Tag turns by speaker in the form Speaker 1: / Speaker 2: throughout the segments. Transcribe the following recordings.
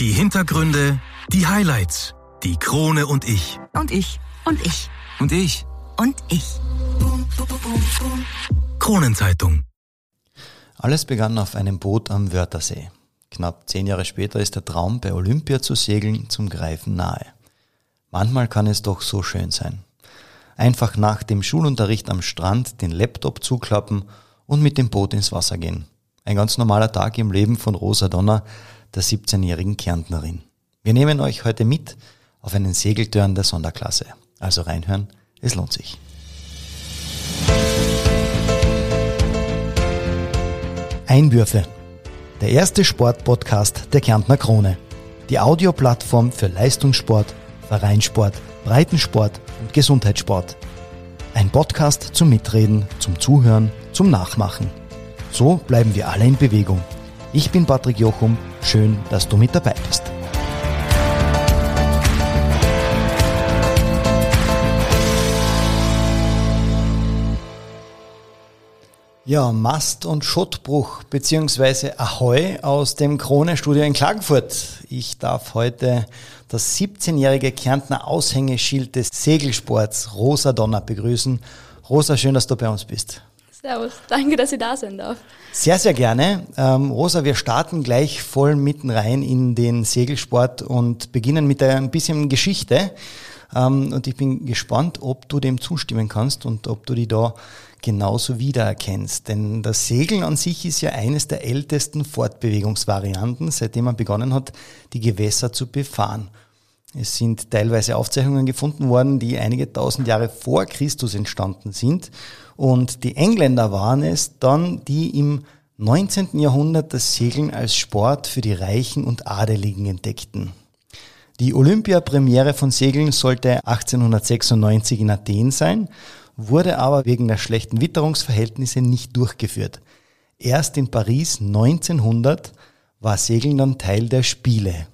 Speaker 1: Die Hintergründe, die Highlights, die Krone und ich.
Speaker 2: Und ich. Und ich.
Speaker 3: Und ich.
Speaker 2: Und ich.
Speaker 1: Kronenzeitung.
Speaker 4: Alles begann auf einem Boot am Wörthersee. Knapp zehn Jahre später ist der Traum, bei Olympia zu segeln, zum Greifen nahe. Manchmal kann es doch so schön sein. Einfach nach dem Schulunterricht am Strand den Laptop zuklappen und mit dem Boot ins Wasser gehen. Ein ganz normaler Tag im Leben von Rosa Donner, der 17-jährigen Kärntnerin. Wir nehmen euch heute mit auf einen Segeltörn der Sonderklasse. Also reinhören, es lohnt sich. Einwürfe. Der erste Sportpodcast der Kärntner Krone. Die Audioplattform für Leistungssport, Vereinssport, Breitensport und Gesundheitssport. Ein Podcast zum Mitreden, zum Zuhören, zum Nachmachen. So bleiben wir alle in Bewegung. Ich bin Patrick Jochum. Schön, dass du mit dabei bist. Ja, Mast- und Schottbruch beziehungsweise Ahoi aus dem Krone-Studio in Klagenfurt. Ich darf heute das 17-jährige Kärntner Aushängeschild des Segelsports Rosa Donner begrüßen. Rosa, schön, dass du bei uns bist.
Speaker 5: Servus, danke, dass ich da sein darf.
Speaker 4: Sehr, sehr gerne. Ähm, Rosa, wir starten gleich voll mitten rein in den Segelsport und beginnen mit ein bisschen Geschichte. Ähm, und ich bin gespannt, ob du dem zustimmen kannst und ob du die da genauso wiedererkennst. Denn das Segeln an sich ist ja eines der ältesten Fortbewegungsvarianten, seitdem man begonnen hat, die Gewässer zu befahren. Es sind teilweise Aufzeichnungen gefunden worden, die einige tausend Jahre vor Christus entstanden sind. Und die Engländer waren es dann, die im 19. Jahrhundert das Segeln als Sport für die Reichen und Adeligen entdeckten. Die Olympiapremiere von Segeln sollte 1896 in Athen sein, wurde aber wegen der schlechten Witterungsverhältnisse nicht durchgeführt. Erst in Paris 1900 war Segeln dann Teil der Spiele.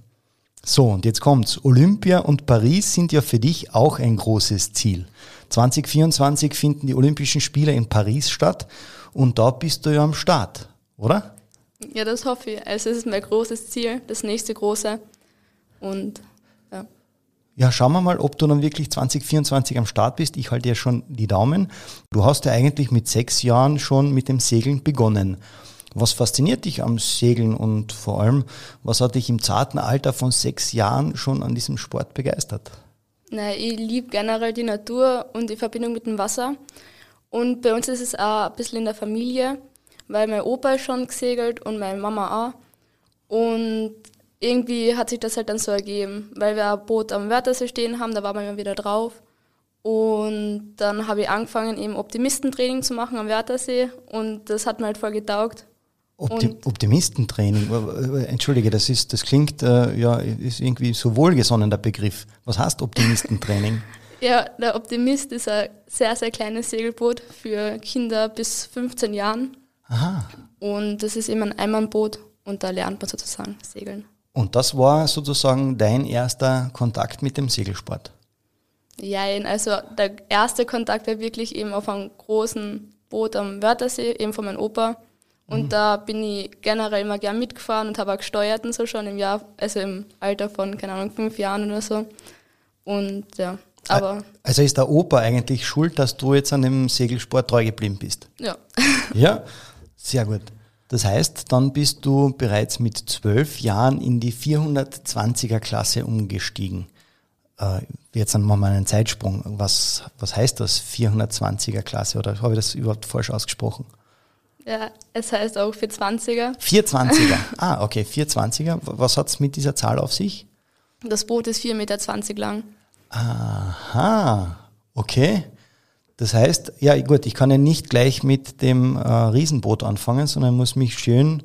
Speaker 4: So, und jetzt kommt's. Olympia und Paris sind ja für dich auch ein großes Ziel. 2024 finden die Olympischen Spiele in Paris statt und da bist du ja am Start, oder?
Speaker 5: Ja, das hoffe ich. Also es ist mein großes Ziel, das nächste große. Und ja.
Speaker 4: Ja, schauen wir mal, ob du dann wirklich 2024 am Start bist. Ich halte dir schon die Daumen. Du hast ja eigentlich mit sechs Jahren schon mit dem Segeln begonnen. Was fasziniert dich am Segeln und vor allem, was hat dich im zarten Alter von sechs Jahren schon an diesem Sport begeistert?
Speaker 5: Na, ich liebe generell die Natur und die Verbindung mit dem Wasser. Und bei uns ist es auch ein bisschen in der Familie, weil mein Opa ist schon gesegelt und meine Mama auch. Und irgendwie hat sich das halt dann so ergeben, weil wir ein Boot am Wörthersee stehen haben, da waren wir immer wieder drauf. Und dann habe ich angefangen, eben Optimistentraining zu machen am Wörthersee und das hat mir halt voll getaugt.
Speaker 4: Optim Optimistentraining, entschuldige, das ist, das klingt äh, ja ist irgendwie so wohlgesonnen der Begriff. Was heißt Optimistentraining?
Speaker 5: ja, der Optimist ist ein sehr, sehr kleines Segelboot für Kinder bis 15 Jahren.
Speaker 4: Aha.
Speaker 5: Und das ist eben ein Einmannboot und da lernt man sozusagen segeln.
Speaker 4: Und das war sozusagen dein erster Kontakt mit dem Segelsport?
Speaker 5: Ja, also der erste Kontakt war wirklich eben auf einem großen Boot am Wörthersee, eben von meinem Opa. Und mhm. da bin ich generell immer gern mitgefahren und habe auch gesteuert und so schon im Jahr, also im Alter von, keine Ahnung, fünf Jahren oder so. Und ja, aber.
Speaker 4: Also ist der Opa eigentlich schuld, dass du jetzt an dem Segelsport treu geblieben bist?
Speaker 5: Ja.
Speaker 4: Ja, sehr gut. Das heißt, dann bist du bereits mit zwölf Jahren in die 420er Klasse umgestiegen. Äh, jetzt machen wir mal einen Zeitsprung. Was, was heißt das, 420er Klasse? Oder habe ich das überhaupt falsch ausgesprochen?
Speaker 5: Ja, es heißt auch 420er.
Speaker 4: 420er. Ah, okay, 420er. Was hat es mit dieser Zahl auf sich?
Speaker 5: Das Boot ist 4,20 Meter lang.
Speaker 4: Aha, okay. Das heißt, ja gut, ich kann ja nicht gleich mit dem äh, Riesenboot anfangen, sondern muss mich schön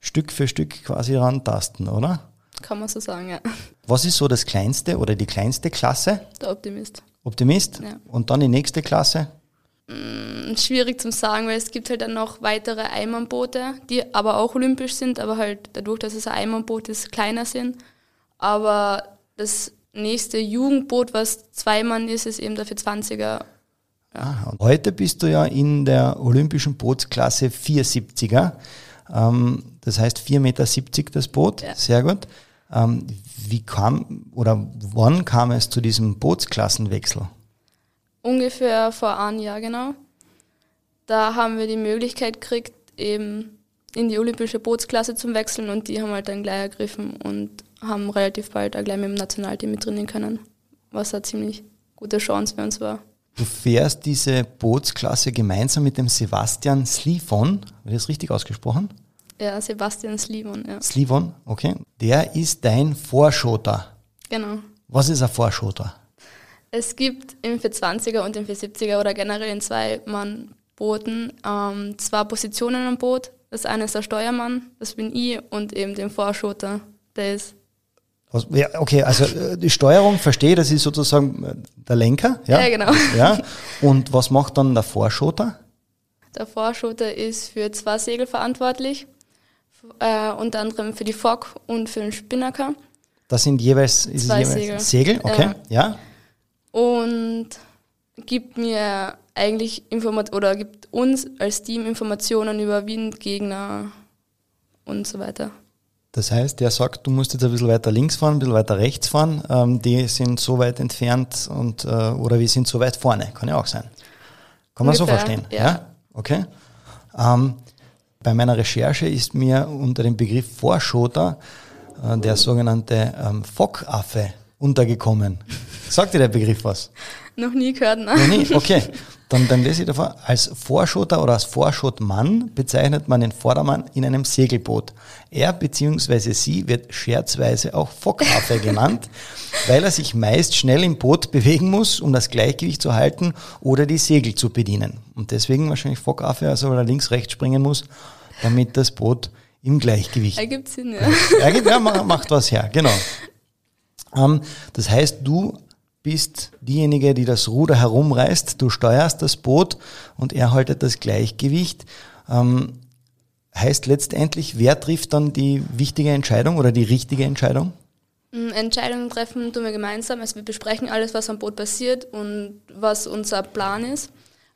Speaker 4: Stück für Stück quasi rantasten, oder?
Speaker 5: Kann man so sagen, ja.
Speaker 4: Was ist so das kleinste oder die kleinste Klasse?
Speaker 5: Der Optimist.
Speaker 4: Optimist?
Speaker 5: Ja.
Speaker 4: Und dann die nächste Klasse?
Speaker 5: Mm, schwierig zum sagen, weil es gibt halt dann noch weitere Eimannboote, die aber auch olympisch sind, aber halt dadurch, dass es ein Eimannboot ist, kleiner sind. Aber das nächste Jugendboot, was zwei Mann ist, ist eben der 420er. Ja.
Speaker 4: Ah, heute bist du ja in der olympischen Bootsklasse 470er. Ähm, das heißt 4,70 Meter das Boot.
Speaker 5: Ja.
Speaker 4: Sehr gut. Ähm, wie kam oder wann kam es zu diesem Bootsklassenwechsel?
Speaker 5: Ungefähr vor einem Jahr genau. Da haben wir die Möglichkeit gekriegt, eben in die olympische Bootsklasse zu wechseln und die haben halt dann gleich ergriffen und haben relativ bald auch gleich mit dem Nationalteam mit trainieren können, was eine ziemlich gute Chance für uns war.
Speaker 4: Du fährst diese Bootsklasse gemeinsam mit dem Sebastian Slivon, habe ich das richtig ausgesprochen?
Speaker 5: Ja, Sebastian Slivon, ja.
Speaker 4: Slivon, okay. Der ist dein Vorschoter.
Speaker 5: Genau.
Speaker 4: Was ist ein Vorschoter?
Speaker 5: Es gibt im 420er und im 470er oder generell in zwei Mann Booten ähm, zwei Positionen am Boot. Das eine ist der Steuermann, das bin ich, und eben den Vorschoter, der ist
Speaker 4: ja, okay, also äh, die Steuerung verstehe, das ist sozusagen äh, der Lenker. Ja,
Speaker 5: Ja, genau.
Speaker 4: Ja. Und was macht dann der Vorschoter?
Speaker 5: Der Vorschoter ist für zwei Segel verantwortlich, äh, unter anderem für die Fock und für den Spinnaker.
Speaker 4: Das sind jeweils, jeweils
Speaker 5: Segel.
Speaker 4: Segel, okay, ja.
Speaker 5: Und gibt mir eigentlich Informat oder gibt uns als Team Informationen über Wind, Gegner und so weiter.
Speaker 4: Das heißt, der sagt, du musst jetzt ein bisschen weiter links fahren, ein bisschen weiter rechts fahren, ähm, die sind so weit entfernt und äh, oder wir sind so weit vorne, kann ja auch sein. Kann man so
Speaker 5: Ungefähr,
Speaker 4: verstehen,
Speaker 5: ja.
Speaker 4: Okay. Ähm, bei meiner Recherche ist mir unter dem Begriff Vorschoter äh, der sogenannte ähm, Fockaffe untergekommen. Sagt dir der Begriff was?
Speaker 5: Noch nie gehört, ne?
Speaker 4: Noch nie? Okay. Dann, dann lese ich davor. Als Vorschoter oder als Vorschotmann bezeichnet man den Vordermann in einem Segelboot. Er bzw. sie wird scherzweise auch Fockaffe genannt, weil er sich meist schnell im Boot bewegen muss, um das Gleichgewicht zu halten oder die Segel zu bedienen. Und deswegen wahrscheinlich Fockaffe, also weil er links, rechts springen muss, damit das Boot im Gleichgewicht
Speaker 5: Ergibt Sinn, ja.
Speaker 4: ja, gibt- ja, ma- macht was her, genau. Das heißt, du bist diejenige, die das Ruder herumreißt, du steuerst das Boot und er haltet das Gleichgewicht. Ähm, heißt letztendlich, wer trifft dann die wichtige Entscheidung oder die richtige Entscheidung?
Speaker 5: Mm, Entscheidungen treffen tun wir gemeinsam. Also wir besprechen alles, was am Boot passiert und was unser Plan ist.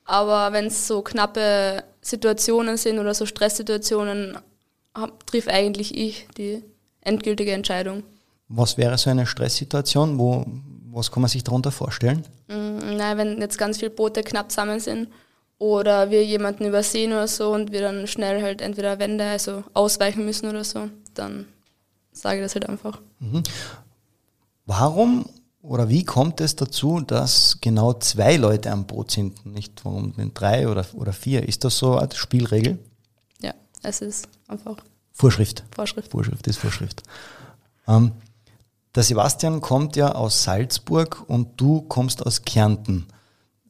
Speaker 5: Aber wenn es so knappe Situationen sind oder so Stresssituationen, hab- triff eigentlich ich die endgültige Entscheidung.
Speaker 4: Was wäre so eine Stresssituation? Wo, was kann man sich darunter vorstellen?
Speaker 5: Mm, Nein, wenn jetzt ganz viele Boote knapp zusammen sind oder wir jemanden übersehen oder so und wir dann schnell halt entweder Wände, also ausweichen müssen oder so, dann sage ich das halt einfach.
Speaker 4: Warum oder wie kommt es dazu, dass genau zwei Leute am Boot sind, nicht warum denn drei oder, oder vier? Ist das so eine Spielregel?
Speaker 5: Ja, es ist einfach
Speaker 4: Vorschrift.
Speaker 5: Vorschrift.
Speaker 4: Vorschrift ist Vorschrift. Ähm, der Sebastian kommt ja aus Salzburg und du kommst aus Kärnten.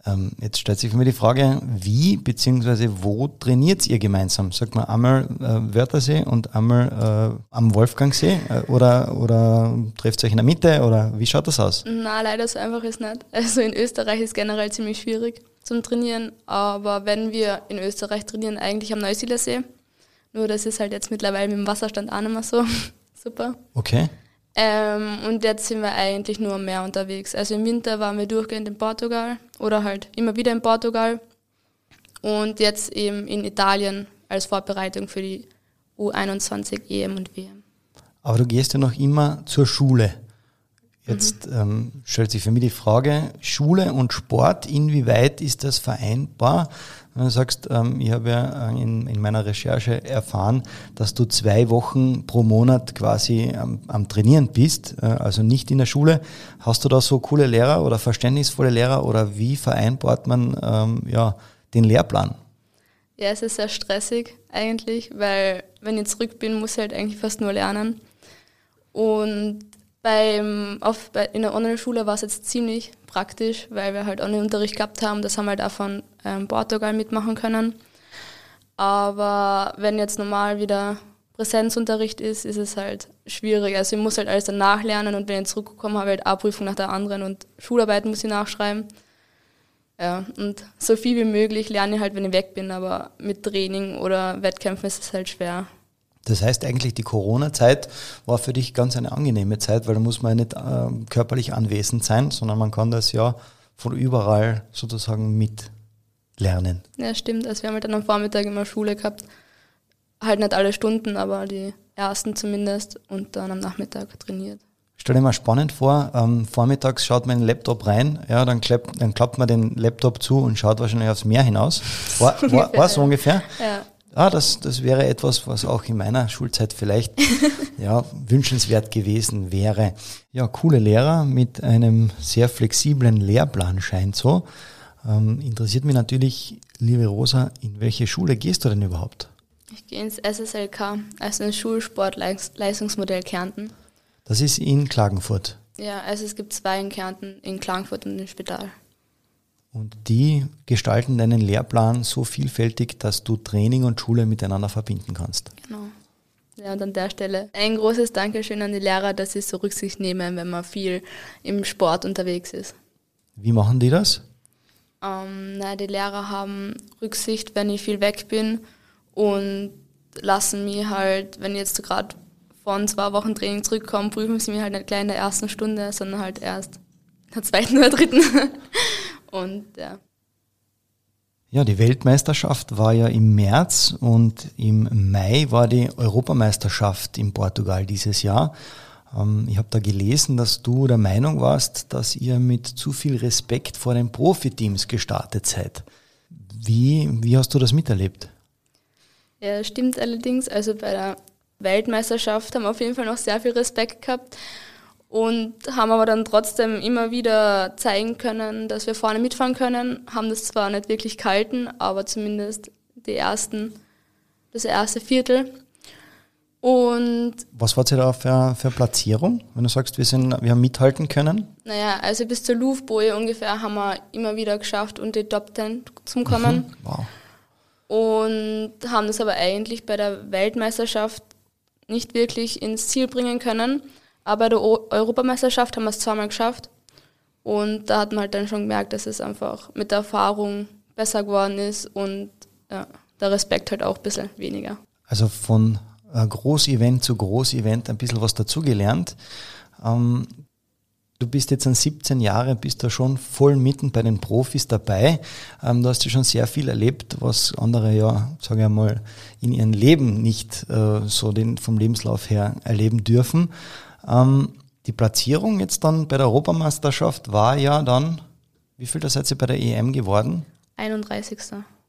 Speaker 4: Ähm, jetzt stellt sich für mich die Frage, wie bzw. wo trainiert ihr gemeinsam? Sagt man einmal äh, Wörthersee und einmal äh, am Wolfgangsee äh, oder, oder trefft ihr euch in der Mitte oder wie schaut das aus?
Speaker 5: Na, leider so einfach ist nicht. Also in Österreich ist generell ziemlich schwierig zum Trainieren, aber wenn wir in Österreich trainieren, eigentlich am Neusiedler See. Nur das ist halt jetzt mittlerweile mit dem Wasserstand auch nicht mehr so super.
Speaker 4: Okay.
Speaker 5: Ähm, und jetzt sind wir eigentlich nur am Meer unterwegs. Also im Winter waren wir durchgehend in Portugal oder halt immer wieder in Portugal und jetzt eben in Italien als Vorbereitung für die U21 EM und WM.
Speaker 4: Aber du gehst ja noch immer zur Schule. Jetzt ähm, stellt sich für mich die Frage, Schule und Sport, inwieweit ist das vereinbar? Wenn du sagst, ähm, ich habe ja äh, in, in meiner Recherche erfahren, dass du zwei Wochen pro Monat quasi am, am Trainieren bist, äh, also nicht in der Schule. Hast du da so coole Lehrer oder verständnisvolle Lehrer oder wie vereinbart man ähm, ja, den Lehrplan?
Speaker 5: Ja, es ist sehr stressig eigentlich, weil wenn ich zurück bin, muss ich halt eigentlich fast nur lernen. Und beim, auf, bei, in der Online-Schule war es jetzt ziemlich praktisch, weil wir halt Online-Unterricht gehabt haben. Das haben wir halt auch von ähm, Portugal mitmachen können. Aber wenn jetzt normal wieder Präsenzunterricht ist, ist es halt schwierig. Also ich muss halt alles dann nachlernen und wenn ich zurückkomme, habe halt eine Prüfung nach der anderen und Schularbeiten muss ich nachschreiben. Ja, und so viel wie möglich lerne ich halt, wenn ich weg bin, aber mit Training oder Wettkämpfen ist es halt schwer.
Speaker 4: Das heißt eigentlich, die Corona-Zeit war für dich ganz eine angenehme Zeit, weil da muss man ja nicht ähm, körperlich anwesend sein, sondern man kann das ja von überall sozusagen mitlernen.
Speaker 5: Ja, stimmt. Also wir haben halt dann am Vormittag immer Schule gehabt. Halt nicht alle Stunden, aber die ersten zumindest und dann am Nachmittag trainiert.
Speaker 4: Stell dir mal spannend vor, ähm, vormittags schaut man in den Laptop rein, ja, dann, klappt, dann klappt man den Laptop zu und schaut wahrscheinlich aufs Meer hinaus. War, war, war so ungefähr?
Speaker 5: Ja.
Speaker 4: Ah, das, das wäre etwas, was auch in meiner Schulzeit vielleicht ja, wünschenswert gewesen wäre. Ja, coole Lehrer mit einem sehr flexiblen Lehrplan scheint so. Ähm, interessiert mich natürlich, liebe Rosa, in welche Schule gehst du denn überhaupt?
Speaker 5: Ich gehe ins SSLK, also ins Schulsportleistungsmodell Kärnten.
Speaker 4: Das ist in Klagenfurt.
Speaker 5: Ja, also es gibt zwei in Kärnten, in Klagenfurt und im Spital.
Speaker 4: Und die gestalten deinen Lehrplan so vielfältig, dass du Training und Schule miteinander verbinden kannst.
Speaker 5: Genau. Ja, und an der Stelle ein großes Dankeschön an die Lehrer, dass sie so Rücksicht nehmen, wenn man viel im Sport unterwegs ist.
Speaker 4: Wie machen die das?
Speaker 5: Ähm, na, die Lehrer haben Rücksicht, wenn ich viel weg bin und lassen mich halt, wenn ich jetzt gerade von zwei Wochen Training zurückkomme, prüfen sie mich halt nicht gleich in der ersten Stunde, sondern halt erst in der zweiten oder dritten. und ja.
Speaker 4: Ja, die Weltmeisterschaft war ja im März und im Mai war die Europameisterschaft in Portugal dieses Jahr. Ähm, ich habe da gelesen, dass du der Meinung warst, dass ihr mit zu viel Respekt vor den Profiteams gestartet seid. Wie, wie hast du das miterlebt?
Speaker 5: Ja, stimmt allerdings. Also bei der Weltmeisterschaft haben wir auf jeden Fall noch sehr viel Respekt gehabt und haben aber dann trotzdem immer wieder zeigen können, dass wir vorne mitfahren können. Haben das zwar nicht wirklich gehalten, aber zumindest die ersten, das erste Viertel. Und
Speaker 4: Was war da für, für Platzierung, wenn du sagst, wir, sind, wir haben mithalten können?
Speaker 5: naja, also bis zur Louvboje ungefähr haben wir immer wieder geschafft, unter die Top Ten zu kommen.
Speaker 4: Wow.
Speaker 5: und haben das aber eigentlich bei der Weltmeisterschaft nicht wirklich ins Ziel bringen können. Aber bei der o Europameisterschaft haben wir es zweimal geschafft. Und da hat man halt dann schon gemerkt, dass es einfach mit der Erfahrung besser geworden ist und ja, der Respekt halt auch ein bisschen weniger.
Speaker 4: Also von äh, Großevent zu Großevent ein bisschen was dazugelernt. Ähm, du bist jetzt an 17 Jahre, bist da schon voll mitten bei den Profis dabei. Ähm, du hast ja schon sehr viel erlebt, was andere ja, sage ich mal, in ihrem Leben nicht äh, so den, vom Lebenslauf her erleben dürfen. Ähm, die Platzierung jetzt dann bei der Europameisterschaft war ja dann, wie viel da seid ihr bei der EM geworden?
Speaker 5: 31.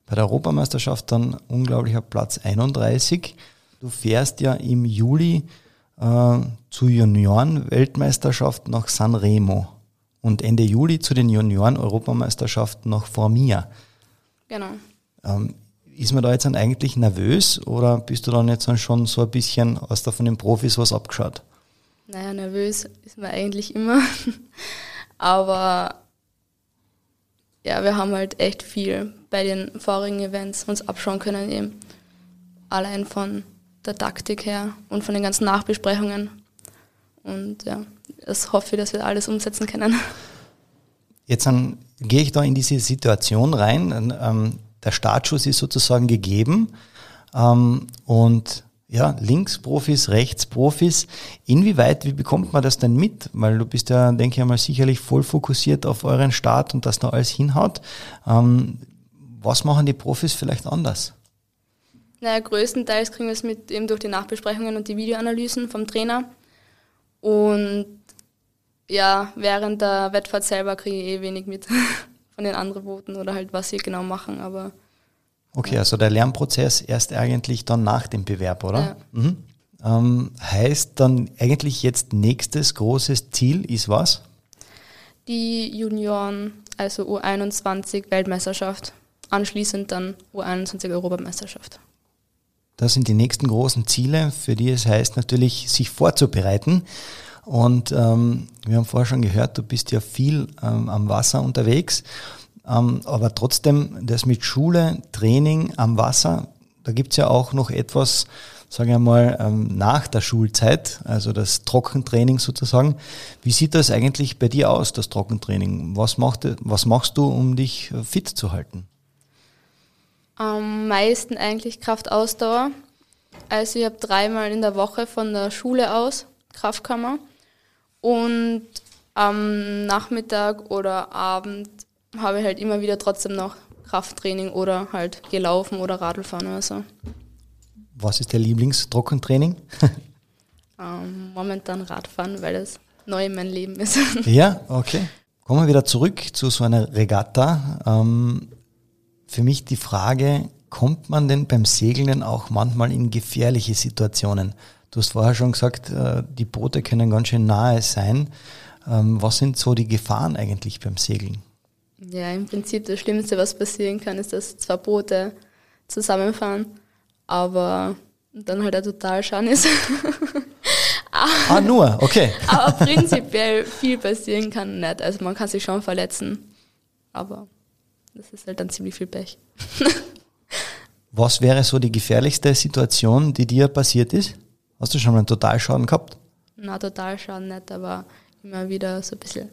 Speaker 4: Bei der Europameisterschaft dann unglaublicher Platz 31. Du fährst ja im Juli äh, zur Junioren-Weltmeisterschaft nach Sanremo und Ende Juli zu den Junioren-Europameisterschaften nach Formia.
Speaker 5: Genau.
Speaker 4: Ähm, ist man da jetzt dann eigentlich nervös oder bist du dann jetzt dann schon so ein bisschen, hast du von den Profis was abgeschaut?
Speaker 5: Naja, nervös ist man eigentlich immer. Aber ja, wir haben halt echt viel bei den vorigen Events uns abschauen können eben. Allein von der Taktik her und von den ganzen Nachbesprechungen. Und ja, das hoffe ich, dass wir alles umsetzen können.
Speaker 4: Jetzt dann gehe ich da in diese Situation rein. Ähm, der Startschuss ist sozusagen gegeben. Ähm, und ja, links Profis, rechts Profis. Inwieweit, wie bekommt man das denn mit? Weil du bist ja, denke ich einmal, sicherlich voll fokussiert auf euren Start und dass da alles hinhaut. Ähm, was machen die Profis vielleicht anders?
Speaker 5: Naja, größtenteils kriegen wir es mit eben durch die Nachbesprechungen und die Videoanalysen vom Trainer. Und ja, während der Wettfahrt selber kriege ich eh wenig mit von den anderen Booten oder halt, was sie genau machen. Aber
Speaker 4: Okay, also der Lernprozess erst eigentlich dann nach dem Bewerb, oder?
Speaker 5: Ja.
Speaker 4: Mhm. Ähm, heißt dann eigentlich jetzt nächstes großes Ziel ist was?
Speaker 5: die Junioren, also U21 Weltmeisterschaft, anschließend dann U21 Europameisterschaft.
Speaker 4: Das sind die nächsten großen Ziele, für die es heißt natürlich, sich vorzubereiten. Und ähm, wir haben vorher schon gehört, du bist ja viel ähm, am Wasser unterwegs, aber trotzdem das mit Schule, Training am Wasser, da gibt's ja auch noch etwas, sagen wir mal, ähm, nach der Schulzeit, also das Trockentraining sozusagen. Wie sieht das eigentlich bei dir aus, das Trockentraining? Was, macht, was machst du, um dich fit zu halten?
Speaker 5: Am meisten eigentlich Kraftausdauer. Also ich habe dreimal in der Woche von der Schule aus Kraftkammer und am Nachmittag oder Abend habe ich halt immer wieder trotzdem noch Krafttraining oder halt gelaufen oder Radlfahren oder so.
Speaker 4: Was ist der Lieblingstrockentraining?
Speaker 5: Ähm, momentan Radfahren, weil das neu in meinem Leben ist.
Speaker 4: ja, okay. Kommen wir wieder zurück zu so einer Regatta. Ähm, für mich die Frage, kommt man denn beim Segeln auch manchmal in gefährliche Situationen? Du hast vorher schon gesagt, äh, die Boote können ganz schön nahe sein. Ähm, was sind so die Gefahren eigentlich beim Segeln?
Speaker 5: Ja, im Prinzip das Schlimmste, was passieren kann, ist, dass zwei Boote zusammenfahren, aber dann halt ein Totalschaden ist.
Speaker 4: ah, nur, okay.
Speaker 5: aber prinzipiell viel passieren kann nicht. Also man kann sich schon verletzen, aber das ist halt dann ziemlich viel Pech.
Speaker 4: Was wäre so die gefährlichste Situation, die dir passiert ist? Hast du schon mal einen Totalschaden gehabt?
Speaker 5: Na, Totalschaden nicht, aber immer wieder so ein bisschen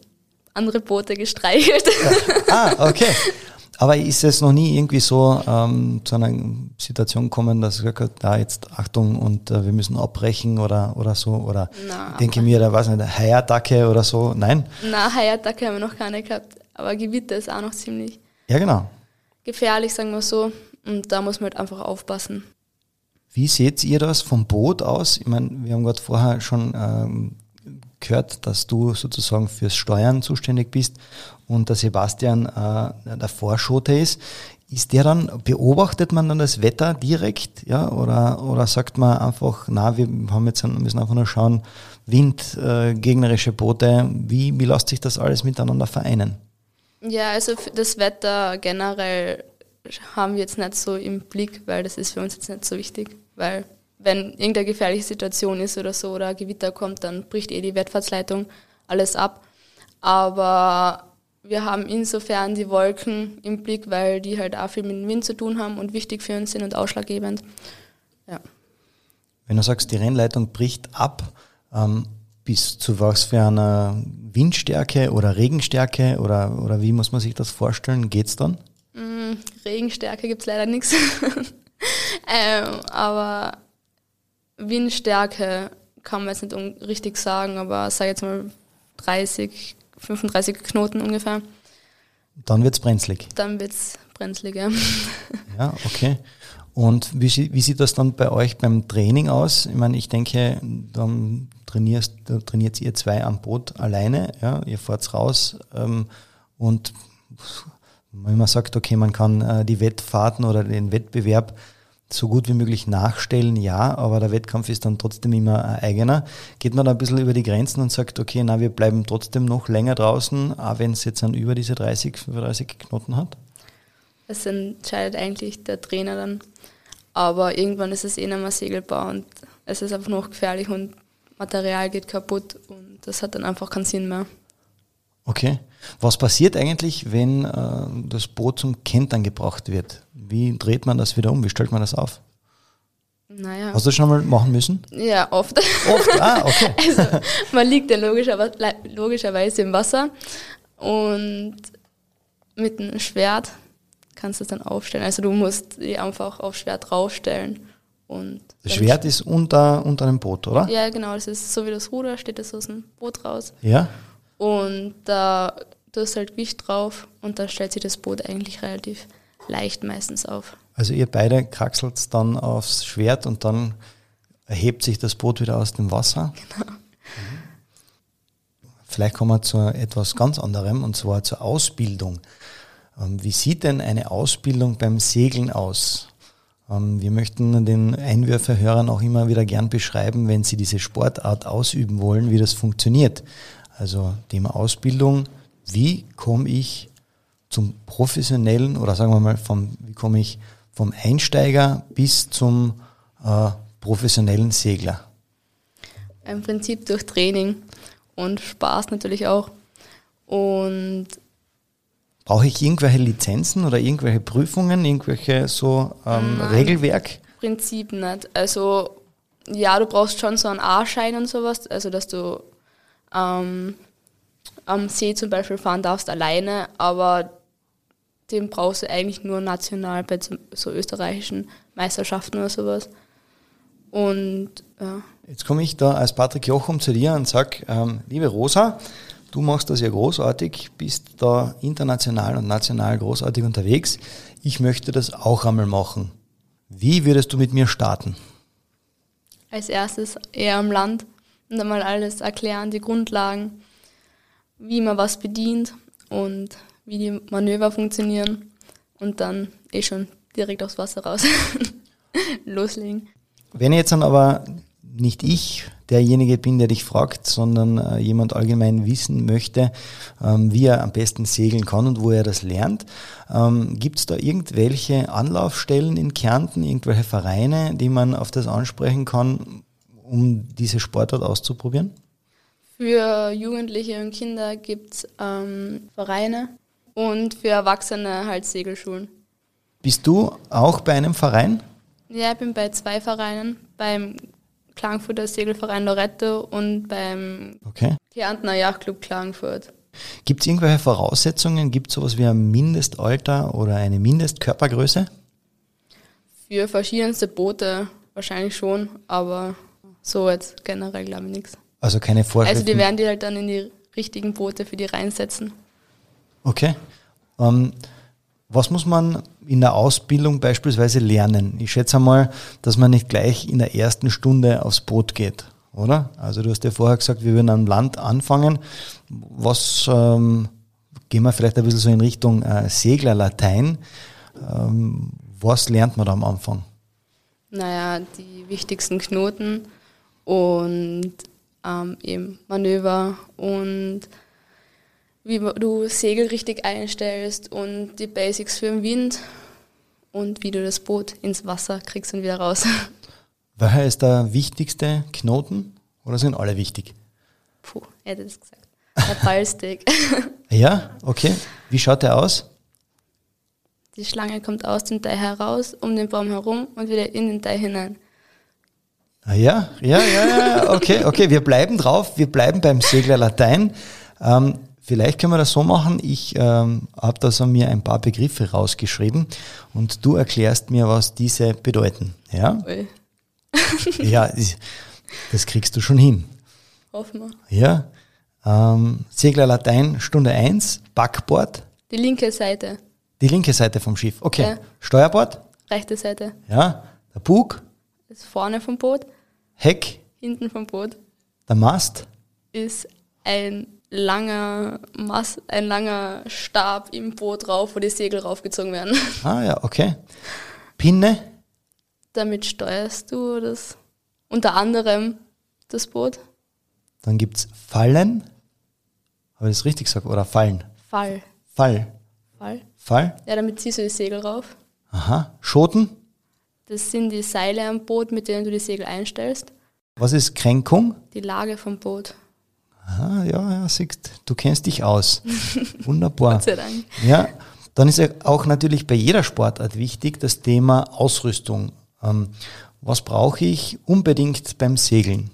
Speaker 5: andere Boote gestreichelt.
Speaker 4: Ja. Ah, okay. Aber ist es noch nie irgendwie so ähm, zu einer Situation gekommen, dass du gesagt da jetzt Achtung und äh, wir müssen abbrechen oder, oder so? Oder
Speaker 5: Na,
Speaker 4: denke mir, da weiß nicht, Haiattacke oder so? Nein?
Speaker 5: Na, Haiattacke haben wir noch keine gehabt, aber Gewitter ist auch noch ziemlich
Speaker 4: ja, genau.
Speaker 5: gefährlich, sagen wir so. Und da muss man halt einfach aufpassen.
Speaker 4: Wie seht ihr das vom Boot aus? Ich meine, wir haben gerade vorher schon ähm, gehört, dass du sozusagen fürs Steuern zuständig bist und der Sebastian äh, der Vorschote ist. Ist der dann, beobachtet man dann das Wetter direkt, ja, oder, oder sagt man einfach, na, wir haben jetzt, müssen einfach nur schauen, Wind, äh, gegnerische Boote, wie, wie lässt sich das alles miteinander vereinen?
Speaker 5: Ja, also das Wetter generell haben wir jetzt nicht so im Blick, weil das ist für uns jetzt nicht so wichtig, weil wenn irgendeine gefährliche Situation ist oder so oder ein Gewitter kommt, dann bricht eh die Wettfahrtsleitung alles ab. Aber wir haben insofern die Wolken im Blick, weil die halt auch viel mit dem Wind zu tun haben und wichtig für uns sind und ausschlaggebend. Ja.
Speaker 4: Wenn du sagst, die Rennleitung bricht ab, ähm, bis zu was für einer Windstärke oder Regenstärke oder, oder wie muss man sich das vorstellen? Geht's dann?
Speaker 5: Mm, Regenstärke gibt es leider nichts. ähm, aber Windstärke kann man jetzt nicht richtig sagen, aber sage jetzt mal 30, 35 Knoten ungefähr.
Speaker 4: Dann wird es brenzlig.
Speaker 5: Dann wird es brenzlig, ja.
Speaker 4: Ja, okay. Und wie, wie, sieht das dann bei euch beim Training aus? Ich meine, ich denke, dann trainierst, trainiert ihr zwei am Boot alleine, ja, ihr fahrt raus ähm, und wenn man sagt, okay, man kann äh, die Wettfahrten oder den Wettbewerb so gut wie möglich nachstellen, ja, aber der Wettkampf ist dann trotzdem immer ein eigener. Geht man da ein bisschen über die Grenzen und sagt, okay, na, wir bleiben trotzdem noch länger draußen, auch wenn es jetzt dann über diese 30, 35 Knoten hat?
Speaker 5: Das entscheidet eigentlich der Trainer dann. Aber irgendwann ist es eh nicht mehr segelbar und es ist einfach noch gefährlich und Material geht kaputt und das hat dann einfach keinen Sinn mehr.
Speaker 4: Okay. Was passiert eigentlich, wenn äh, das Boot zum Kentern gebracht wird? Wie dreht man das wieder um? Wie stellt man das auf?
Speaker 5: Naja.
Speaker 4: Hast du das schon mal machen müssen?
Speaker 5: Ja, oft.
Speaker 4: Oft? Ah, okay.
Speaker 5: Also, man liegt ja logischerweise, logischerweise im Wasser und mit einem Schwert kannst du es dann aufstellen. Also du musst die einfach aufs Schwert draufstellen. Und
Speaker 4: das Schwert ist unter, unter einem Boot, oder?
Speaker 5: Ja, genau. Das ist so wie das Ruder, steht das aus dem Boot raus.
Speaker 4: Ja.
Speaker 5: Und da du hast halt Gewicht drauf und da stellt sich das Boot eigentlich relativ leicht meistens auf.
Speaker 4: Also ihr beide kraxelt dann aufs Schwert und dann erhebt sich das Boot wieder aus dem Wasser.
Speaker 5: Genau.
Speaker 4: Vielleicht kommen wir zu etwas ganz anderem und zwar zur Ausbildung. Ähm, wie sieht denn eine Ausbildung beim Segeln aus? Ähm, wir möchten den Einwürferhörern auch immer wieder gern beschreiben, wenn sie diese Sportart ausüben wollen, wie das funktioniert. Also Thema Ausbildung, wie komme ich zum professionellen oder sagen wir mal, vom, wie komme ich vom Einsteiger bis zum äh, professionellen Segler?
Speaker 5: Im Prinzip durch Training und Spaß natürlich auch. Und
Speaker 4: Brauche ich irgendwelche Lizenzen oder irgendwelche Prüfungen, irgendwelche so ähm, Regelwerk?
Speaker 5: Prinzip nicht. Also ja, du brauchst schon so einen A-Schein und sowas, also dass du ähm, am See zum Beispiel fahren darfst alleine, aber den brauchst du eigentlich nur national bei so österreichischen Meisterschaften oder sowas. Und ja.
Speaker 4: Jetzt komme ich da als Patrick Jochum zu dir und sage, ähm, liebe Rosa, du machst das ja großartig, bist da international und national großartig unterwegs. Ich möchte das auch einmal machen. Wie würdest du mit mir starten?
Speaker 5: Als erstes eher am Land und dann mal alles erklären, die Grundlagen, wie man was bedient und wie die Manöver funktionieren und dann eh schon direkt aufs Wasser raus loslegen.
Speaker 4: Wenn jetzt dann aber nicht ich derjenige bin, der dich fragt, sondern äh, jemand allgemein wissen möchte, ähm, wie er am besten segeln kann und wo er das lernt. Ähm, Gibt es da irgendwelche Anlaufstellen in Kärnten, irgendwelche Vereine, die man auf das ansprechen kann, um diese Sportart auszuprobieren?
Speaker 5: Für Jugendliche und Kinder gibt es ähm, Vereine und für Erwachsene halt Segelschulen.
Speaker 4: Bist du auch bei einem Verein?
Speaker 5: Ja, ich bin bei zwei Vereinen, beim Klagenfurter Segelverein Lorette und beim
Speaker 4: Okay.
Speaker 5: Kärntner Yachtclub Klagenfurt.
Speaker 4: Gibt es irgendwelche Voraussetzungen? Gibt es sowas wie ein Mindestalter oder eine Mindestkörpergröße?
Speaker 5: Für verschiedenste Boote wahrscheinlich schon, aber so jetzt generell glaube ich nichts.
Speaker 4: Also keine Vorschriften?
Speaker 5: Also die werden die halt dann in die richtigen Boote für die reinsetzen.
Speaker 4: Okay. Ähm, was muss man in der Ausbildung beispielsweise lernen? Ich schätze einmal, dass man nicht gleich in der ersten Stunde aufs Boot geht, oder? Also du hast ja vorher gesagt, wir würden am Land anfangen. Was ähm, gehen wir vielleicht ein bisschen so in Richtung äh, Seglerlatein? Ähm, was lernt man da am Anfang?
Speaker 5: Naja, die wichtigsten Knoten und ähm, eben Manöver und wie du Segel richtig einstellst und die Basics für den Wind und wie du das Boot ins Wasser kriegst und wieder raus.
Speaker 4: Welcher ist der wichtigste Knoten oder sind alle wichtig?
Speaker 5: Puh, er hätte das gesagt. Der Ballstick.
Speaker 4: Ja, okay. Wie schaut der aus?
Speaker 5: Die Schlange kommt aus dem Teil heraus, um den Baum herum und wieder in den Teil hinein.
Speaker 4: Ah, ja, ja, ja, ja, okay, okay, wir bleiben drauf, wir bleiben beim Segler Latein. Ähm, vielleicht können wir das so machen, ich ähm, habe da so mir ein paar Begriffe rausgeschrieben und du erklärst mir, was diese bedeuten. Ja, ja das- das kriegst du schon hin.
Speaker 5: hoffen wir.
Speaker 4: Ja, ähm, Segler Latein, Stunde 1, Backbord,
Speaker 5: Die linke Seite,
Speaker 4: die linke Seite vom Schiff. Okay,
Speaker 5: Ja.
Speaker 4: Steuerbord,
Speaker 5: rechte Seite
Speaker 4: ja, der Bug,
Speaker 5: ist vorne vom Boot,
Speaker 4: Heck,
Speaker 5: hinten vom Boot
Speaker 4: der Mast,
Speaker 5: ist ein langer Mast, ein langer Stab im Boot drauf, wo die Segel raufgezogen werden.
Speaker 4: ah ja, okay, Pinne,
Speaker 5: Damit steuerst du das unter anderem das Boot.
Speaker 4: Dann gibt's Fallen. Habe ich das richtig gesagt? Oder Fallen?
Speaker 5: Fall.
Speaker 4: Fall.
Speaker 5: Fall.
Speaker 4: Fall.
Speaker 5: Ja, damit ziehst du die Segel rauf.
Speaker 4: Aha. Schoten.
Speaker 5: Das sind die Seile am Boot, mit denen du die Segel einstellst.
Speaker 4: Was ist Kränkung?
Speaker 5: Die Lage vom Boot.
Speaker 4: Aha, ja, ja, siehst, du kennst dich aus. Wunderbar.
Speaker 5: Gott sei Dank.
Speaker 4: Ja, dann ist ja auch natürlich bei jeder Sportart wichtig das Thema Ausrüstung. Ähm, was brauche ich unbedingt beim Segeln?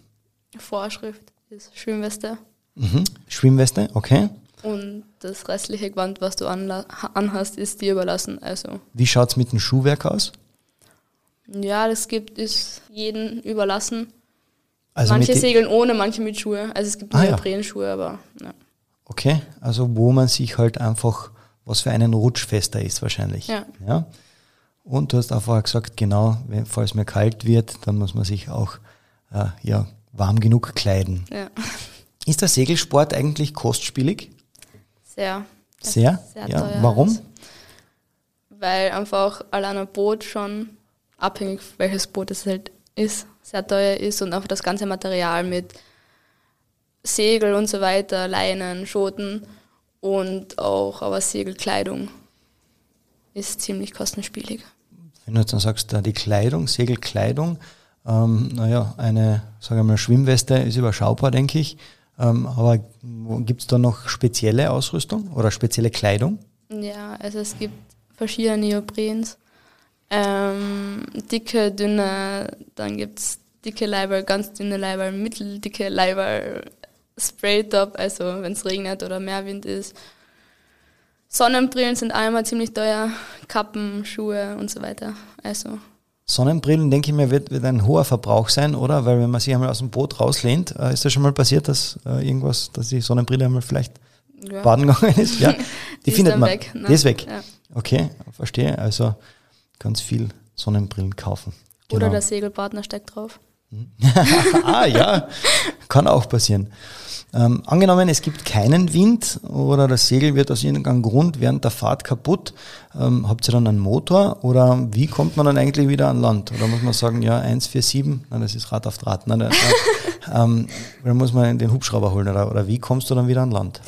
Speaker 5: Vorschrift ist Schwimmweste.
Speaker 4: Mhm. Schwimmweste, okay.
Speaker 5: Und das restliche Gewand, was du anhast, ist dir überlassen. Also,
Speaker 4: Wie schaut's mit dem Schuhwerk aus?
Speaker 5: Ja, das gibt ist jeden überlassen.
Speaker 4: Also
Speaker 5: manche segeln ohne, manche mit Schuhe. Also es gibt
Speaker 4: Ah,
Speaker 5: nur
Speaker 4: ja.
Speaker 5: Aber ja.
Speaker 4: Okay, also wo man sich halt einfach, was für einen rutschfester ist wahrscheinlich.
Speaker 5: Ja.
Speaker 4: ja. Und du hast auch vorher gesagt, genau, wenn, falls mir kalt wird, dann muss man sich auch äh, ja, warm genug kleiden.
Speaker 5: ja.
Speaker 4: Ist der Segelsport eigentlich kostspielig?
Speaker 5: Sehr. Es
Speaker 4: Sehr?
Speaker 5: ist Sehr
Speaker 4: ja.
Speaker 5: teuer
Speaker 4: Warum?
Speaker 5: alles. Weil einfach allein ein Boot schon, abhängig welches Boot es halt ist, sehr teuer ist und einfach das ganze Material mit Segel und so weiter, Leinen, Schoten und auch aber Segelkleidung ist ziemlich kostenspielig.
Speaker 4: Wenn du jetzt dann sagst, da die Kleidung, Segelkleidung, ähm, naja, eine, sagen wir mal, Schwimmweste ist überschaubar, denke ich. Ähm, aber gibt es da noch spezielle Ausrüstung oder spezielle Kleidung?
Speaker 5: Ja, also es gibt verschiedene Neoprens. Ähm, dicke, dünne, dann gibt es dicke Leiber, ganz dünne Leiber, mitteldicke Leiber, Spraytop, also wenn es regnet oder mehr Wind ist. Sonnenbrillen sind einmal ziemlich teuer, Kappen, Schuhe und so weiter. Also
Speaker 4: Sonnenbrillen, denke ich mir, wird, wird ein hoher Verbrauch sein, oder? Weil wenn man sich einmal aus dem Boot rauslehnt, äh, ist das schon mal passiert, dass äh, irgendwas, dass die Sonnenbrille einmal vielleicht
Speaker 5: ja.
Speaker 4: baden gegangen ist? Ja, die,
Speaker 5: Die ist
Speaker 4: findet man.
Speaker 5: weg, ne?
Speaker 4: Die ist weg.
Speaker 5: Ja.
Speaker 4: Okay, verstehe. Also ganz viel Sonnenbrillen kaufen.
Speaker 5: Oder
Speaker 4: Genau.
Speaker 5: der Segelpartner steckt drauf.
Speaker 4: ah ja, kann auch passieren. Ähm, angenommen, es gibt keinen Wind oder das Segel wird aus irgendeinem Grund während der Fahrt kaputt. Ähm, habt ihr dann einen Motor oder wie kommt man dann eigentlich wieder an Land? Oder muss man sagen, ja, 147, nein, das ist Rad auf Draht. Nein, äh, ähm, dann muss man den Hubschrauber holen oder, oder wie kommst du dann wieder an Land?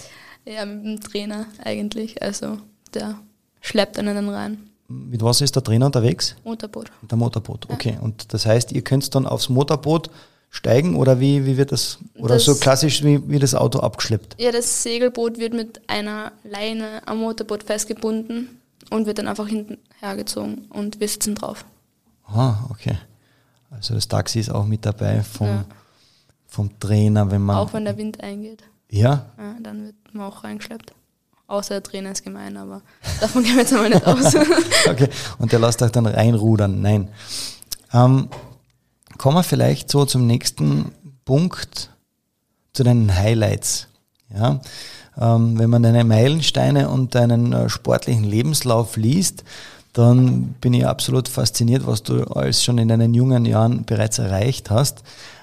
Speaker 5: Ja, mit dem Trainer eigentlich. Also der schleppt einen dann rein.
Speaker 4: Mit was ist der Trainer unterwegs?
Speaker 5: Motorboot.
Speaker 4: Mit der Motorboot, okay. Ja. Und das heißt, ihr könnt dann aufs Motorboot steigen oder wie, wie wird das, oder das, so klassisch wie, wie das Auto abgeschleppt?
Speaker 5: Ja, das Segelboot wird mit einer Leine am Motorboot festgebunden und wird dann einfach hinten hergezogen und wir sitzen drauf.
Speaker 4: Ah, okay. Also das Taxi ist auch mit dabei vom, ja. vom Trainer, wenn man.
Speaker 5: Auch wenn der Wind eingeht.
Speaker 4: Ja?
Speaker 5: ja. Dann wird man auch reingeschleppt. Außer der Trainer ist gemein, aber davon gehen wir jetzt einmal nicht aus.
Speaker 4: okay, und der lässt euch dann reinrudern. Nein. Ähm, kommen wir vielleicht so zum nächsten Punkt, zu deinen Highlights. Ja, ähm, wenn man deine Meilensteine und deinen äh, sportlichen Lebenslauf liest, dann bin ich absolut fasziniert, was du alles schon in deinen jungen Jahren bereits erreicht hast.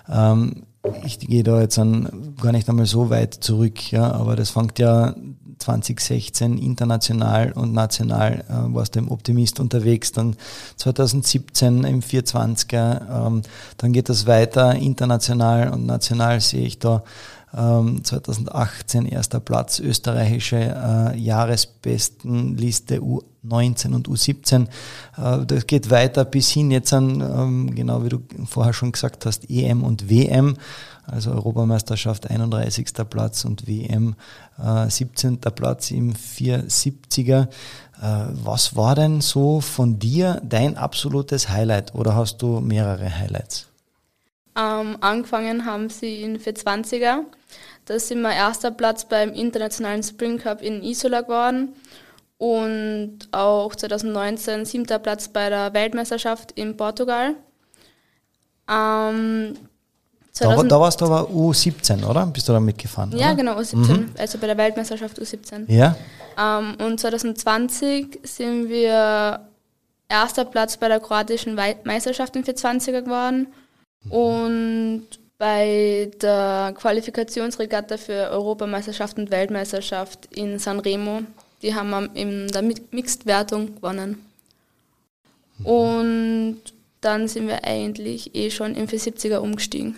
Speaker 4: Ähm, ich gehe da jetzt an, gar nicht einmal so weit zurück, ja, aber das fängt ja 2016 international und national äh, warst du im Optimist unterwegs, dann 2017 im 420er, ähm, dann geht das weiter, international und national sehe ich da 2018 erster Platz, österreichische äh, Jahresbestenliste U19 und U17. Äh, das geht weiter bis hin jetzt an, ähm, genau wie du vorher schon gesagt hast, EM und WM also Europameisterschaft 31. Platz und WM äh, 17. Platz im 470er. Äh, was war denn so von dir dein absolutes Highlight oder hast du mehrere Highlights?
Speaker 5: Ähm, angefangen haben sie in 420er. Da sind wir erster Platz beim internationalen Spring Cup in Isola geworden und auch 2019 siebter Platz bei der Weltmeisterschaft in Portugal. Ähm,
Speaker 4: da, da, warst du aber U17, oder? Bist du da mitgefahren?
Speaker 5: Ja,
Speaker 4: oder?
Speaker 5: genau, U17. Mhm. Also bei der Weltmeisterschaft U17.
Speaker 4: Ja.
Speaker 5: Ähm, und 2020 sind wir erster Platz bei der kroatischen Meisterschaft in 420er geworden. Mhm. Und bei der Qualifikationsregatta für Europameisterschaft und Weltmeisterschaft in Sanremo, die haben wir in der Mixed-Wertung gewonnen. Mhm. Und dann sind wir eigentlich eh schon im 470er umgestiegen.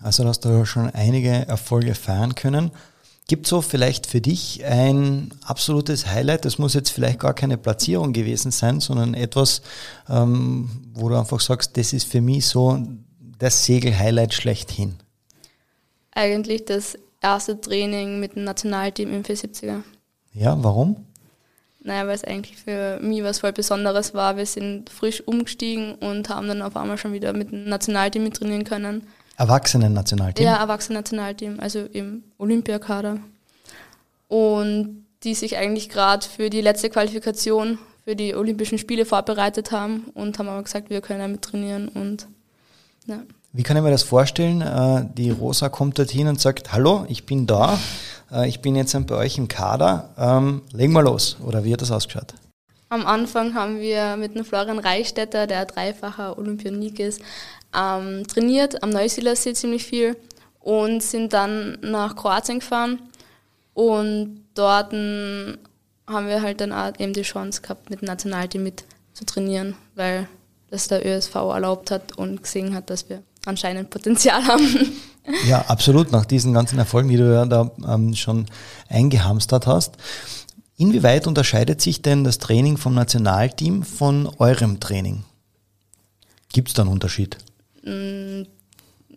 Speaker 4: Also hast du schon einige Erfolge feiern können. Gibt es so vielleicht für dich ein absolutes Highlight? Das muss jetzt vielleicht gar keine Platzierung gewesen sein, sondern etwas, ähm, wo du einfach sagst, das ist für mich so das Segel-Highlight schlechthin.
Speaker 5: Eigentlich das erste Training mit dem Nationalteam im 470er.
Speaker 4: Ja, warum?
Speaker 5: Naja, weil es eigentlich für mich was voll Besonderes war. Wir sind frisch umgestiegen und haben dann auf einmal schon wieder mit dem Nationalteam mit trainieren können.
Speaker 4: Erwachsenen-Nationalteam?
Speaker 5: Ja, Erwachsenen-Nationalteam, also im Olympiakader. Und die sich eigentlich gerade für die letzte Qualifikation für die Olympischen Spiele vorbereitet haben und haben aber gesagt, wir können damit trainieren und ja.
Speaker 4: Wie kann ich mir das vorstellen? Äh, die Rosa kommt dorthin und sagt, hallo, ich bin da, äh, ich bin jetzt bei euch im Kader, ähm, legen wir los. Oder wie hat das ausgeschaut?
Speaker 5: Am Anfang haben wir mit dem Florian Reichstetter, der dreifacher Olympionik ist, ähm, trainiert am Neusiedlersee ziemlich viel und sind dann nach Kroatien gefahren und dort haben wir halt dann auch eben die Chance gehabt, mit dem Nationalteam mit zu trainieren, weil das der ÖSV erlaubt hat und gesehen hat, dass wir anscheinend Potenzial haben.
Speaker 4: Ja, absolut. Nach diesen ganzen Erfolgen, die du ja da ähm, schon eingehamstert hast. Inwieweit unterscheidet sich denn das Training vom Nationalteam von eurem Training? Gibt es da einen Unterschied?
Speaker 5: Mm,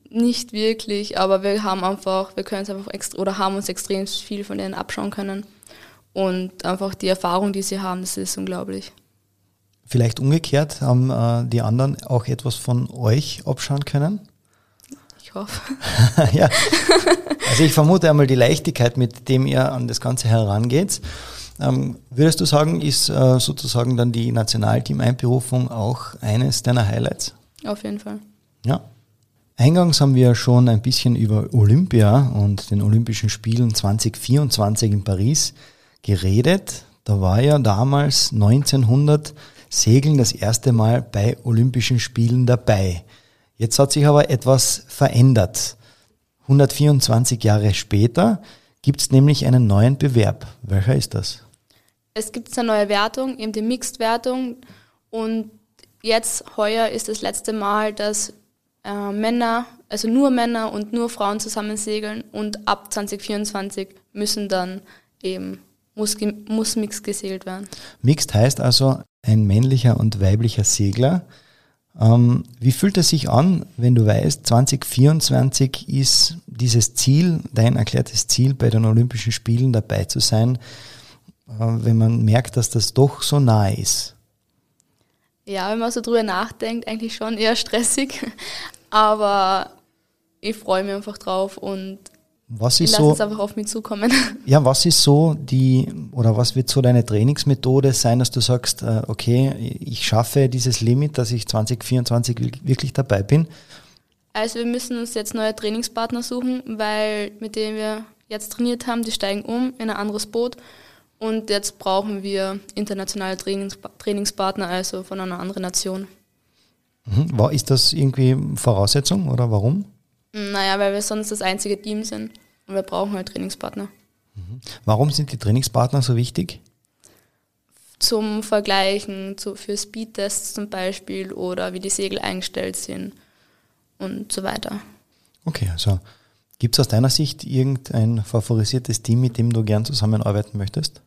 Speaker 5: nicht wirklich, aber wir haben einfach, wir können es einfach extra oder haben uns extrem viel von denen abschauen können. Und einfach die Erfahrung, die sie haben, das ist unglaublich.
Speaker 4: Vielleicht umgekehrt, haben äh, die anderen auch etwas von euch abschauen können?
Speaker 5: Ich hoffe.
Speaker 4: ja. Also ich vermute einmal die Leichtigkeit, mit dem ihr an das Ganze herangeht. Ähm, würdest du sagen, ist äh, sozusagen dann die Nationalteam-Einberufung auch eines deiner Highlights?
Speaker 5: Auf jeden Fall.
Speaker 4: Ja. Eingangs haben wir schon ein bisschen über Olympia und den Olympischen Spielen 2024 in Paris geredet. Da war ja damals 1900 Segeln das erste Mal bei Olympischen Spielen dabei. Jetzt hat sich aber etwas verändert. 124 Jahre später gibt es nämlich einen neuen Bewerb. Welcher ist das?
Speaker 5: Es gibt eine neue Wertung, eben die Mixed-Wertung. Und jetzt, heuer, ist das letzte Mal, dass äh, Männer, also nur Männer und nur Frauen zusammen segeln. Und ab 2024 müssen dann eben, muss, muss Mixed gesegelt werden.
Speaker 4: Mixed heißt also ein männlicher und weiblicher Segler ähm, wie fühlt es sich an, wenn du weißt, 2024 ist dieses Ziel, dein erklärtes Ziel, bei den Olympischen Spielen dabei zu sein, äh, wenn man merkt, dass das doch so nahe ist?
Speaker 5: Ja, wenn man so drüber nachdenkt, eigentlich schon eher stressig. Aber ich freue mich einfach drauf und
Speaker 4: was ist so,
Speaker 5: einfach auf mich zukommen.
Speaker 4: Ja, was ist so die, oder was wird so deine Trainingsmethode sein, dass du sagst, äh, okay, ich schaffe dieses Limit, dass ich 2024 wirklich dabei bin?
Speaker 5: Also wir müssen uns jetzt neue Trainingspartner suchen, weil mit denen wir jetzt trainiert haben, die steigen um in ein anderes Boot und jetzt brauchen wir internationale Trainings Trainingspartner, also von einer anderen Nation.
Speaker 4: Mhm. Ist das irgendwie Voraussetzung oder warum?
Speaker 5: Naja, weil wir sonst das einzige Team sind und wir brauchen halt Trainingspartner.
Speaker 4: Mhm. Warum sind die Trainingspartner so wichtig?
Speaker 5: Zum Vergleichen, zu, für Speedtests zum Beispiel oder wie die Segel eingestellt sind und so weiter.
Speaker 4: Okay, also gibt es aus deiner Sicht irgendein favorisiertes Team, mit dem du gern zusammenarbeiten möchtest?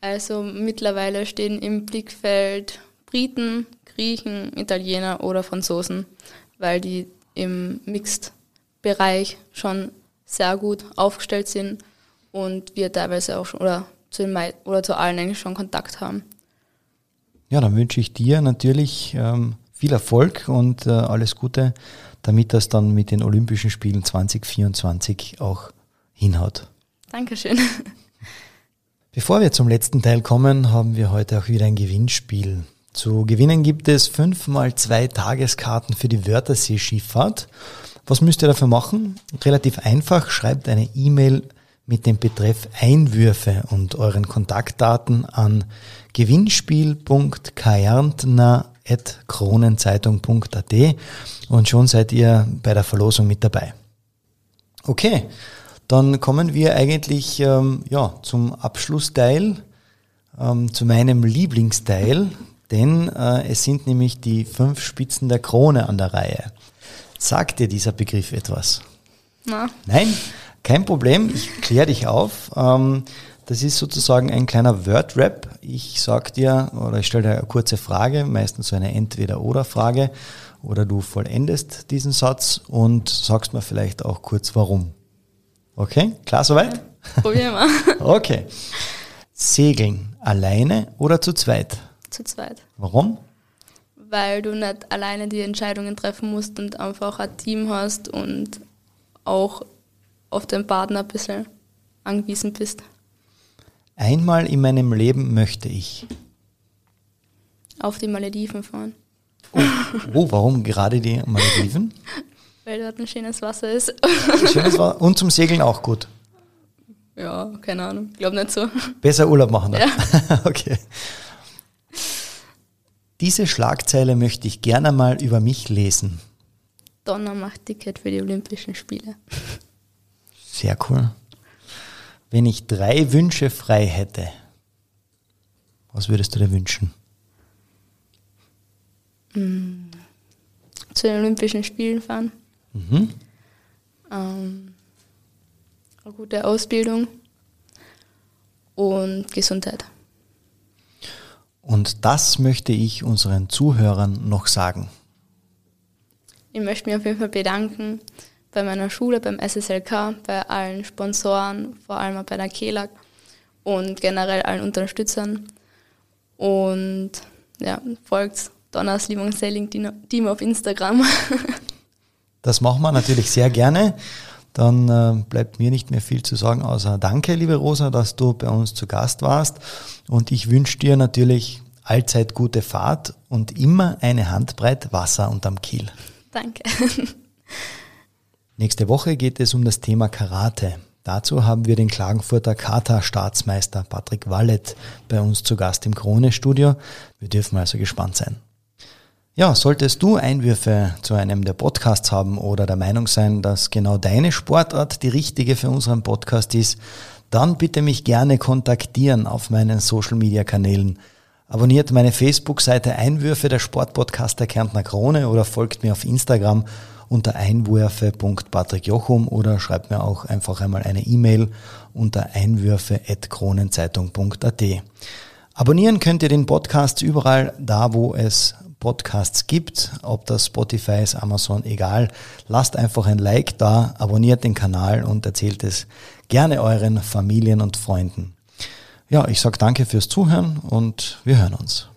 Speaker 5: Also mittlerweile stehen im Blickfeld Briten, Griechen, Italiener oder Franzosen, weil die im Mixed Bereich schon sehr gut aufgestellt sind und wir teilweise auch schon oder zu, den oder zu allen eigentlich schon Kontakt haben.
Speaker 4: Ja, dann wünsche ich dir natürlich ähm, viel Erfolg und äh, alles Gute, damit das dann mit den Olympischen Spielen 2024 auch hinhaut.
Speaker 5: Dankeschön.
Speaker 4: Bevor wir zum letzten Teil kommen, haben wir heute auch wieder ein Gewinnspiel. Zu gewinnen gibt es fünfmal zwei Tageskarten für die Wörthersee-Schifffahrt. Was müsst ihr dafür machen? Relativ einfach, schreibt eine E-Mail mit dem Betreff Einwürfe und euren Kontaktdaten an gewinnspiel.kärntner.kronenzeitung.at und schon seid ihr bei der Verlosung mit dabei. Okay, dann kommen wir eigentlich ähm, ja, zum Abschlussteil, ähm, zu meinem Lieblingsteil, denn äh, es sind nämlich die fünf Spitzen der Krone an der Reihe. Sagt dir dieser Begriff etwas?
Speaker 5: Na.
Speaker 4: Nein, kein Problem. Ich kläre dich auf. Ähm, das ist sozusagen ein kleiner Word-Rap. Ich sag dir oder ich stelle dir eine kurze Frage, meistens so eine Entweder-Oder-Frage, oder du vollendest diesen Satz und sagst mir vielleicht auch kurz warum. Okay, klar soweit?
Speaker 5: Probieren wir.
Speaker 4: okay. Segeln alleine oder zu zweit?
Speaker 5: Zu zweit.
Speaker 4: Warum?
Speaker 5: Weil du nicht alleine die Entscheidungen treffen musst und einfach ein Team hast und auch auf den Partner ein bisschen angewiesen bist.
Speaker 4: Einmal in meinem Leben möchte ich.
Speaker 5: Auf die Malediven fahren.
Speaker 4: Oh, oh warum gerade die Malediven?
Speaker 5: Weil dort ein schönes Wasser ist.
Speaker 4: Schönes Wasser und zum Segeln auch gut.
Speaker 5: Ja, keine Ahnung. Ich glaube nicht so.
Speaker 4: Besser Urlaub machen dann.
Speaker 5: Ja.
Speaker 4: okay. Diese Schlagzeile möchte ich gerne mal über mich lesen.
Speaker 5: Donner macht Ticket für die Olympischen Spiele.
Speaker 4: Sehr cool. Wenn ich drei Wünsche frei hätte, was würdest du dir wünschen?
Speaker 5: Mm. Zu den Olympischen Spielen fahren. Mhm. Ähm, eine gute Ausbildung und Gesundheit.
Speaker 4: Und das möchte ich unseren Zuhörern noch sagen.
Speaker 5: Ich möchte mich auf jeden Fall bedanken bei meiner Schule, beim SSLK, bei allen Sponsoren, vor allem auch bei der KELAG und generell allen Unterstützern. Und ja, folgt Donners Lieblingssailing Team auf Instagram.
Speaker 4: das machen wir natürlich sehr gerne. Dann äh, bleibt mir nicht mehr viel zu sagen, außer danke, liebe Rosa, dass du bei uns zu Gast warst. Und ich wünsche dir natürlich allzeit gute Fahrt und immer eine Handbreit Wasser unterm Kiel.
Speaker 5: Danke.
Speaker 4: Nächste Woche geht es um das Thema Karate. Dazu haben wir den Klagenfurter Kata-Staatsmeister Patrick Wallet bei uns zu Gast im Krone-Studio. Wir dürfen also gespannt sein. Ja, solltest du Einwürfe zu einem der Podcasts haben oder der Meinung sein, dass genau deine Sportart die richtige für unseren Podcast ist, dann bitte mich gerne kontaktieren auf meinen Social Media Kanälen. Abonniert meine Facebook-Seite Einwürfe der Sportpodcast der Kärntner Krone oder folgt mir auf Instagram unter einwürfe.patrickjochum oder schreibt mir auch einfach einmal eine E-Mail unter einwürfe.kronenzeitung.at. Abonnieren könnt ihr den Podcast überall da, wo es Podcasts gibt, ob das Spotify ist, Amazon, egal. Lasst einfach ein Like da, abonniert den Kanal und erzählt es gerne euren Familien und Freunden. Ja, ich sage danke fürs Zuhören und wir hören uns.